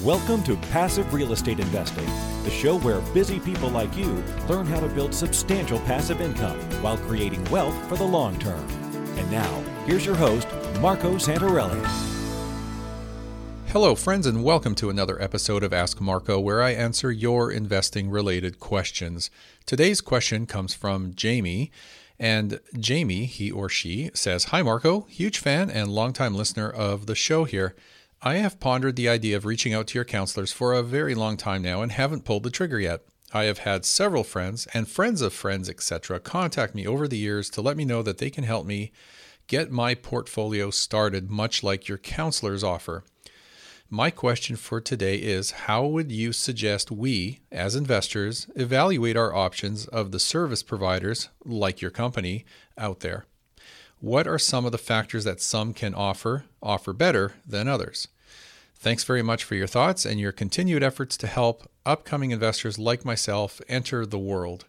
Welcome to Passive Real Estate Investing, the show where busy people like you learn how to build substantial passive income while creating wealth for the long term. And now, here's your host, Marco Santarelli. Hello, friends, and welcome to another episode of Ask Marco, where I answer your investing related questions. Today's question comes from Jamie. And Jamie, he or she, says Hi, Marco, huge fan and longtime listener of the show here. I have pondered the idea of reaching out to your counselors for a very long time now and haven't pulled the trigger yet. I have had several friends and friends of friends, etc., contact me over the years to let me know that they can help me get my portfolio started, much like your counselors offer. My question for today is How would you suggest we, as investors, evaluate our options of the service providers, like your company, out there? What are some of the factors that some can offer, offer better than others? Thanks very much for your thoughts and your continued efforts to help upcoming investors like myself enter the world.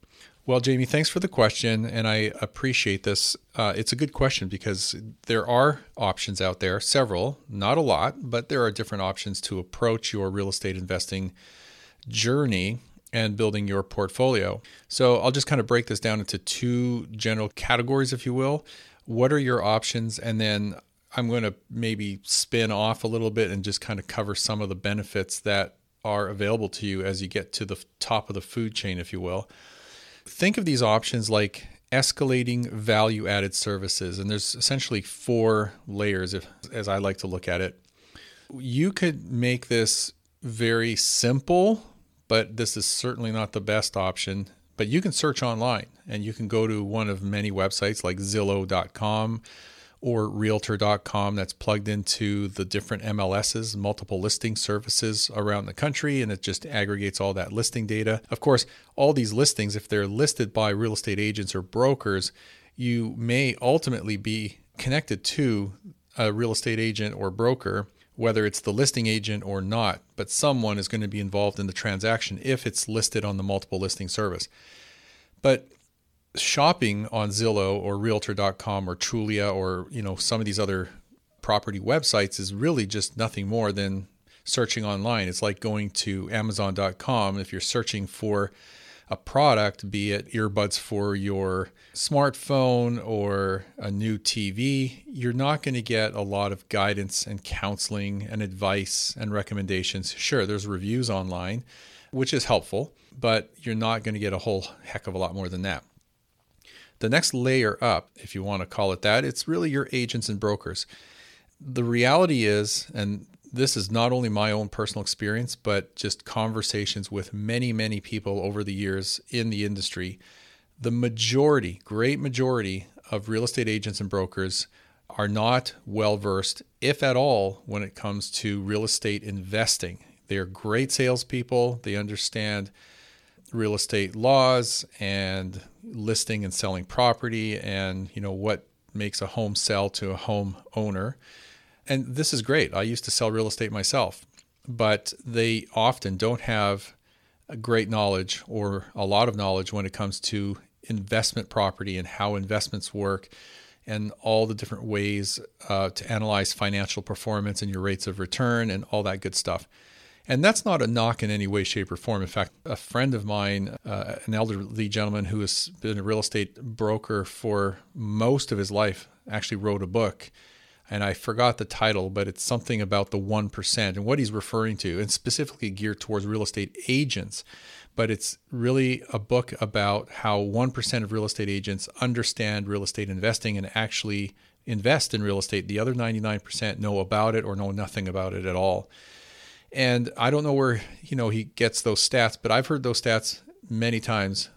Well, Jamie, thanks for the question, and I appreciate this. Uh, it's a good question because there are options out there, several, not a lot, but there are different options to approach your real estate investing journey and building your portfolio. So I'll just kind of break this down into two general categories, if you will what are your options? And then I'm going to maybe spin off a little bit and just kind of cover some of the benefits that are available to you as you get to the top of the food chain, if you will. Think of these options like escalating value added services. And there's essentially four layers, if, as I like to look at it. You could make this very simple, but this is certainly not the best option. But you can search online and you can go to one of many websites like Zillow.com or Realtor.com that's plugged into the different MLSs, multiple listing services around the country, and it just aggregates all that listing data. Of course, all these listings, if they're listed by real estate agents or brokers, you may ultimately be connected to a real estate agent or broker whether it's the listing agent or not, but someone is going to be involved in the transaction if it's listed on the multiple listing service. But shopping on Zillow or realtor.com or Trulia or, you know, some of these other property websites is really just nothing more than searching online. It's like going to amazon.com if you're searching for a product, be it earbuds for your smartphone or a new TV, you're not going to get a lot of guidance and counseling and advice and recommendations. Sure, there's reviews online, which is helpful, but you're not going to get a whole heck of a lot more than that. The next layer up, if you want to call it that, it's really your agents and brokers. The reality is, and this is not only my own personal experience, but just conversations with many, many people over the years in the industry. The majority, great majority of real estate agents and brokers are not well versed, if at all, when it comes to real estate investing. They are great salespeople. They understand real estate laws and listing and selling property and you know what makes a home sell to a home owner and this is great. I used to sell real estate myself, but they often don't have great knowledge or a lot of knowledge when it comes to investment property and how investments work and all the different ways uh, to analyze financial performance and your rates of return and all that good stuff. And that's not a knock in any way, shape, or form. In fact, a friend of mine, uh, an elderly gentleman who has been a real estate broker for most of his life, actually wrote a book and I forgot the title, but it's something about the 1% and what he's referring to, and specifically geared towards real estate agents. But it's really a book about how 1% of real estate agents understand real estate investing and actually invest in real estate. The other 99% know about it or know nothing about it at all. And I don't know where, you know, he gets those stats, but I've heard those stats many times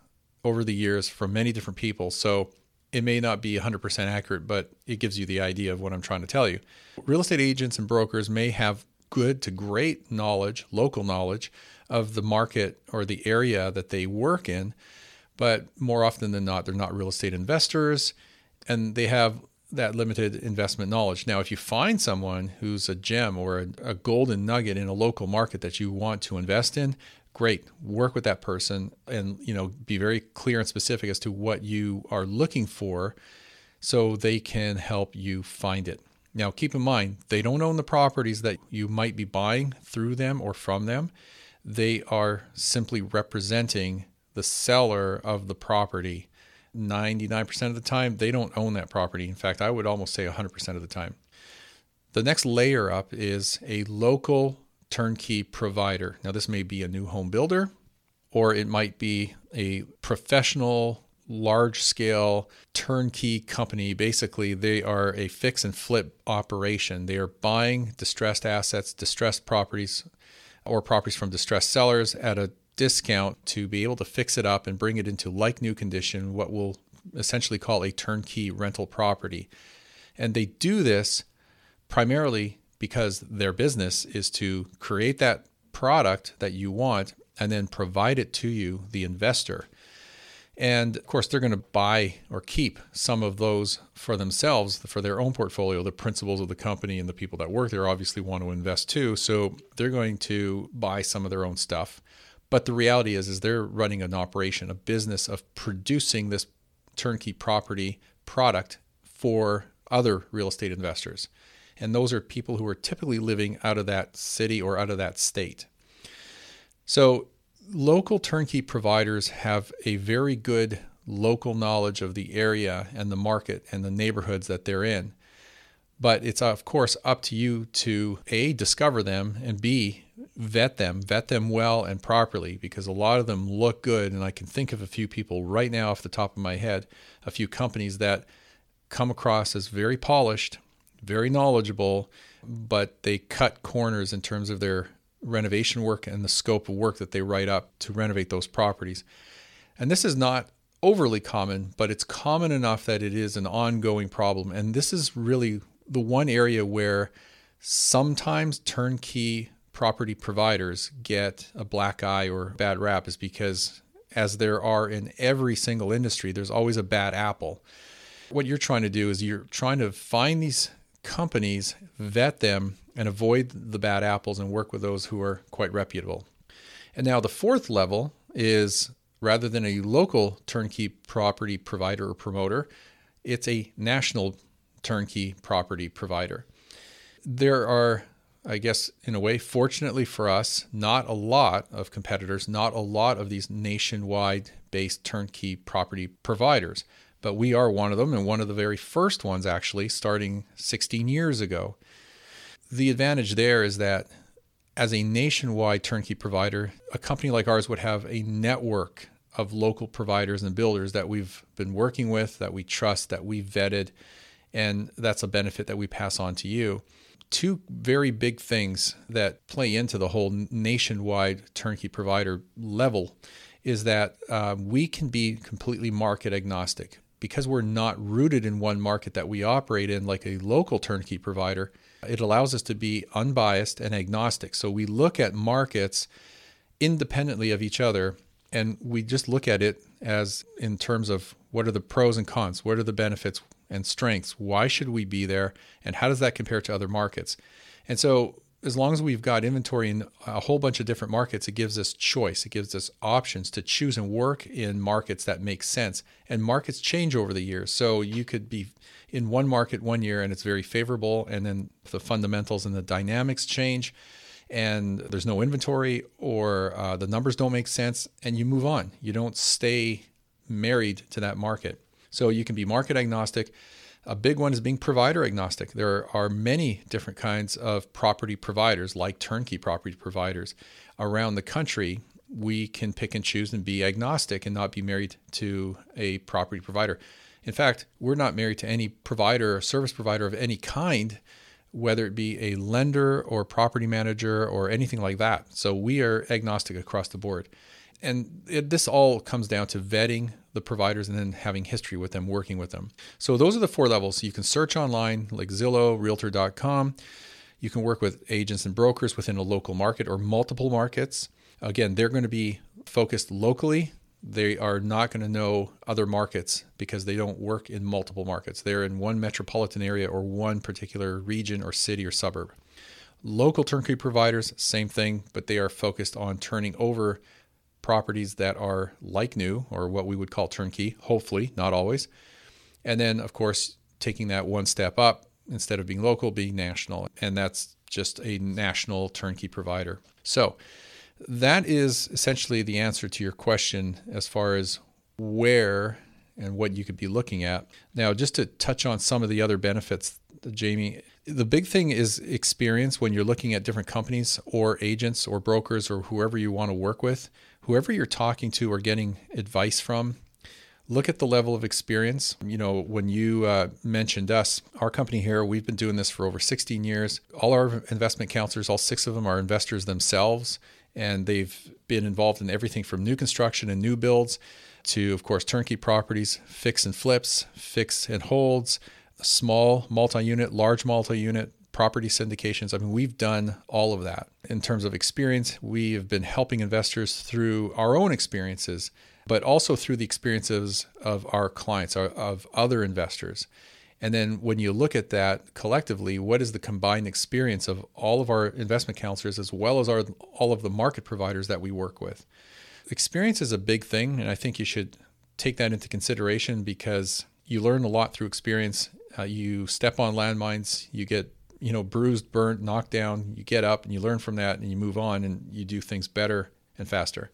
over the years from many different people. So it may not be 100% accurate, but it gives you the idea of what I'm trying to tell you. Real estate agents and brokers may have good to great knowledge, local knowledge of the market or the area that they work in, but more often than not, they're not real estate investors and they have that limited investment knowledge. Now, if you find someone who's a gem or a, a golden nugget in a local market that you want to invest in, great work with that person and you know be very clear and specific as to what you are looking for so they can help you find it Now, keep in mind, they don't own the properties that you might be buying through them or from them. They are simply representing the seller of the property. 99% of the time, they don't own that property. In fact, I would almost say 100% of the time. The next layer up is a local turnkey provider. Now, this may be a new home builder, or it might be a professional large scale turnkey company. Basically, they are a fix and flip operation. They are buying distressed assets, distressed properties, or properties from distressed sellers at a discount to be able to fix it up and bring it into like new condition, what we'll essentially call a turnkey rental property. And they do this primarily because their business is to create that product that you want and then provide it to you, the investor. And of course, they're going to buy or keep some of those for themselves, for their own portfolio. The principals of the company and the people that work there obviously want to invest too. So they're going to buy some of their own stuff. But the reality is, is they're running an operation, a business of producing this turnkey property product for other real estate investors. And those are people who are typically living out of that city or out of that state. So local turnkey providers have a very good local knowledge of the area and the market and the neighborhoods that they're in. But it's, of course, up to you to A, discover them, and B, vet them, vet them well and properly because a lot of them look good. And I can think of a few people right now off the top of my head, a few companies that come across as very polished, very knowledgeable, but they cut corners in terms of their renovation work and the scope of work that they write up to renovate those properties. And this is not overly common, but it's common enough that it is an ongoing problem. And this is really the one area where sometimes turnkey property providers get a black eye or bad rap is because as there are in every single industry, there's always a bad apple. What you're trying to do is you're trying to find these companies, vet them, and avoid the bad apples and work with those who are quite reputable. And now the fourth level is rather than a local turnkey property provider or promoter, it's a national turnkey property provider. There are, I guess, in a way, fortunately for us, not a lot of competitors, not a lot of these nationwide based turnkey property providers, but we are one of them and one of the very first ones, actually, starting 16 years ago the advantage there is that as a nationwide turnkey provider, a company like ours would have a network of local providers and builders that we've been working with, that we trust, that we vetted, and that's a benefit that we pass on to you. Two very big things that play into the whole nationwide turnkey provider level is that uh, we can be completely market agnostic because we're not rooted in one market that we operate in, like a local turnkey provider it allows us to be unbiased and agnostic. So we look at markets independently of each other and we just look at it as in terms of what are the pros and cons, what are the benefits and strengths, why should we be there, and how does that compare to other markets. And so as long as we've got inventory in a whole bunch of different markets, it gives us choice. It gives us options to choose and work in markets that make sense. And markets change over the years. So you could be in one market one year and it's very favorable, and then the fundamentals and the dynamics change, and there's no inventory or uh, the numbers don't make sense, and you move on. You don't stay married to that market. So you can be market agnostic. A big one is being provider agnostic. There are many different kinds of property providers, like turnkey property providers, around the country. We can pick and choose and be agnostic and not be married to a property provider. In fact, we're not married to any provider or service provider of any kind, whether it be a lender or property manager or anything like that. So we are agnostic across the board. And it, this all comes down to vetting the providers and then having history with them, working with them. So those are the four levels. So you can search online like Zillow, Realtor.com. You can work with agents and brokers within a local market or multiple markets. Again, they're going to be focused locally they are not going to know other markets because they don't work in multiple markets. They're in one metropolitan area or one particular region or city or suburb. Local turnkey providers, same thing, but they are focused on turning over properties that are like new or what we would call turnkey, hopefully, not always. And then, of course, taking that one step up, instead of being local, being national. And that's just a national turnkey provider. So that is essentially the answer to your question as far as where and what you could be looking at. Now, just to touch on some of the other benefits, Jamie, the big thing is experience when you're looking at different companies or agents or brokers or whoever you want to work with, whoever you're talking to or getting advice from. Look at the level of experience. You know, when you uh, mentioned us, our company here, we've been doing this for over 16 years. All our investment counselors, all six of them, are investors themselves, and they've been involved in everything from new construction and new builds to, of course, turnkey properties, fix and flips, fix and holds, small multi unit, large multi unit, property syndications. I mean, we've done all of that. In terms of experience, we have been helping investors through our own experiences, but also through the experiences of our clients, of other investors. And then when you look at that collectively, what is the combined experience of all of our investment counselors as well as our, all of the market providers that we work with? Experience is a big thing, and I think you should take that into consideration because you learn a lot through experience uh, you step on landmines, you get you know bruised, burnt, knocked down. You get up and you learn from that, and you move on, and you do things better and faster.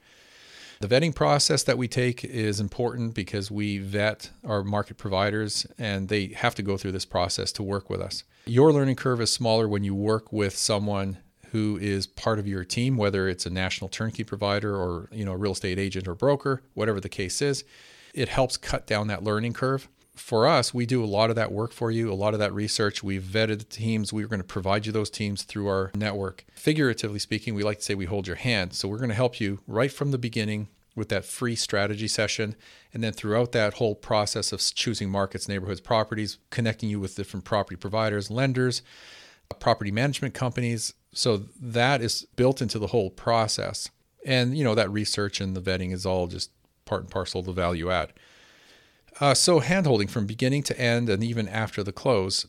The vetting process that we take is important because we vet our market providers and they have to go through this process to work with us. Your learning curve is smaller when you work with someone who is part of your team, whether it's a national turnkey provider or you know a real estate agent or broker, whatever the case is. It helps cut down that learning curve for us, we do a lot of that work for you, a lot of that research. We've vetted the teams. We're going to provide you those teams through our network. Figuratively speaking, we like to say we hold your hand. So we're going to help you right from the beginning with that free strategy session. And then throughout that whole process of choosing markets, neighborhoods, properties, connecting you with different property providers, lenders, property management companies. So that is built into the whole process. And, you know, that research and the vetting is all just part and parcel of the value add. Uh, so handholding from beginning to end and even after the close.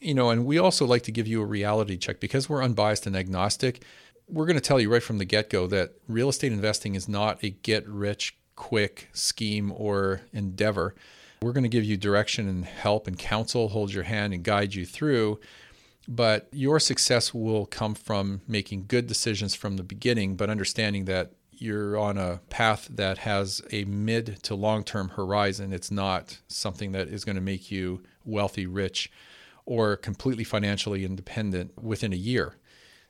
You know, and we also like to give you a reality check because we're unbiased and agnostic. We're going to tell you right from the get go that real estate investing is not a get rich quick scheme or endeavor. We're going to give you direction and help and counsel, hold your hand and guide you through. But your success will come from making good decisions from the beginning, but understanding that you're on a path that has a mid to long term horizon. It's not something that is going to make you wealthy, rich, or completely financially independent within a year.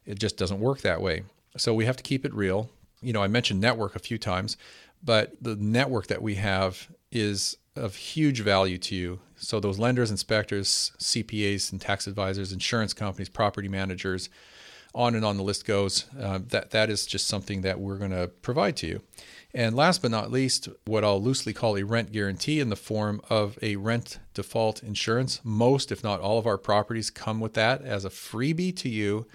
It just doesn't work that way. So we have to keep it real. You know, I mentioned network a few times, but the network that we have is of huge value to you. So those lenders, inspectors, CPAs and tax advisors, insurance companies, property managers, on and on the list goes. Uh, that that is just something that we're going to provide to you. And last but not least, what I'll loosely call a rent guarantee in the form of a rent default insurance. Most, if not all, of our properties come with that as a freebie to you.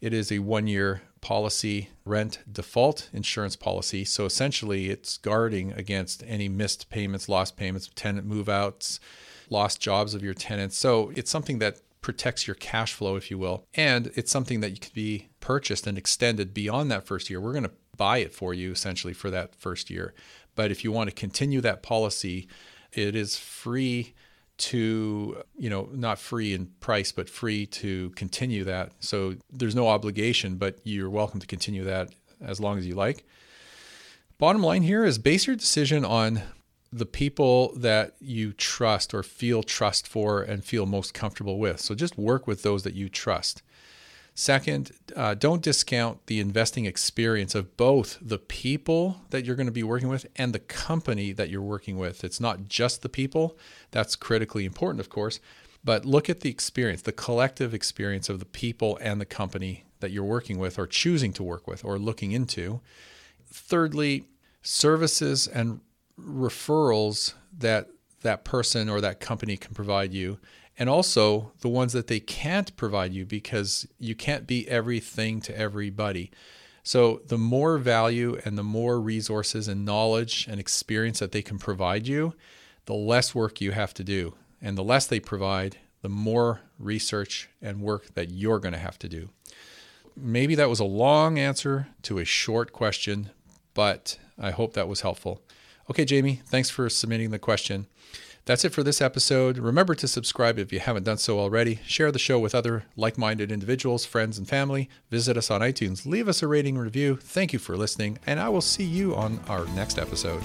It is a one year policy, rent default insurance policy. So essentially, it's guarding against any missed payments, lost payments, tenant move outs, lost jobs of your tenants. So it's something that protects your cash flow, if you will. And it's something that you can be purchased and extended beyond that first year. We're going to buy it for you essentially for that first year. But if you want to continue that policy, it is free to, you know, not free in price, but free to continue that. So there's no obligation, but you're welcome to continue that as long as you like. Bottom line here is base your decision on the people that you trust or feel trust for and feel most comfortable with. So just work with those that you trust. Second, uh, don't discount the investing experience of both the people that you're going to be working with and the company that you're working with. It's not just the people, that's critically important, of course, but look at the experience, the collective experience of the people and the company that you're working with or choosing to work with or looking into. Thirdly, services and referrals that that person or that company can provide you and also the ones that they can't provide you because you can't be everything to everybody. So, the more value and the more resources and knowledge and experience that they can provide you, the less work you have to do. And the less they provide, the more research and work that you're going to have to do. Maybe that was a long answer to a short question, but I hope that was helpful. Okay, Jamie, thanks for submitting the question. That's it for this episode. Remember to subscribe if you haven't done so already. Share the show with other like minded individuals, friends, and family. Visit us on iTunes. Leave us a rating review. Thank you for listening, and I will see you on our next episode.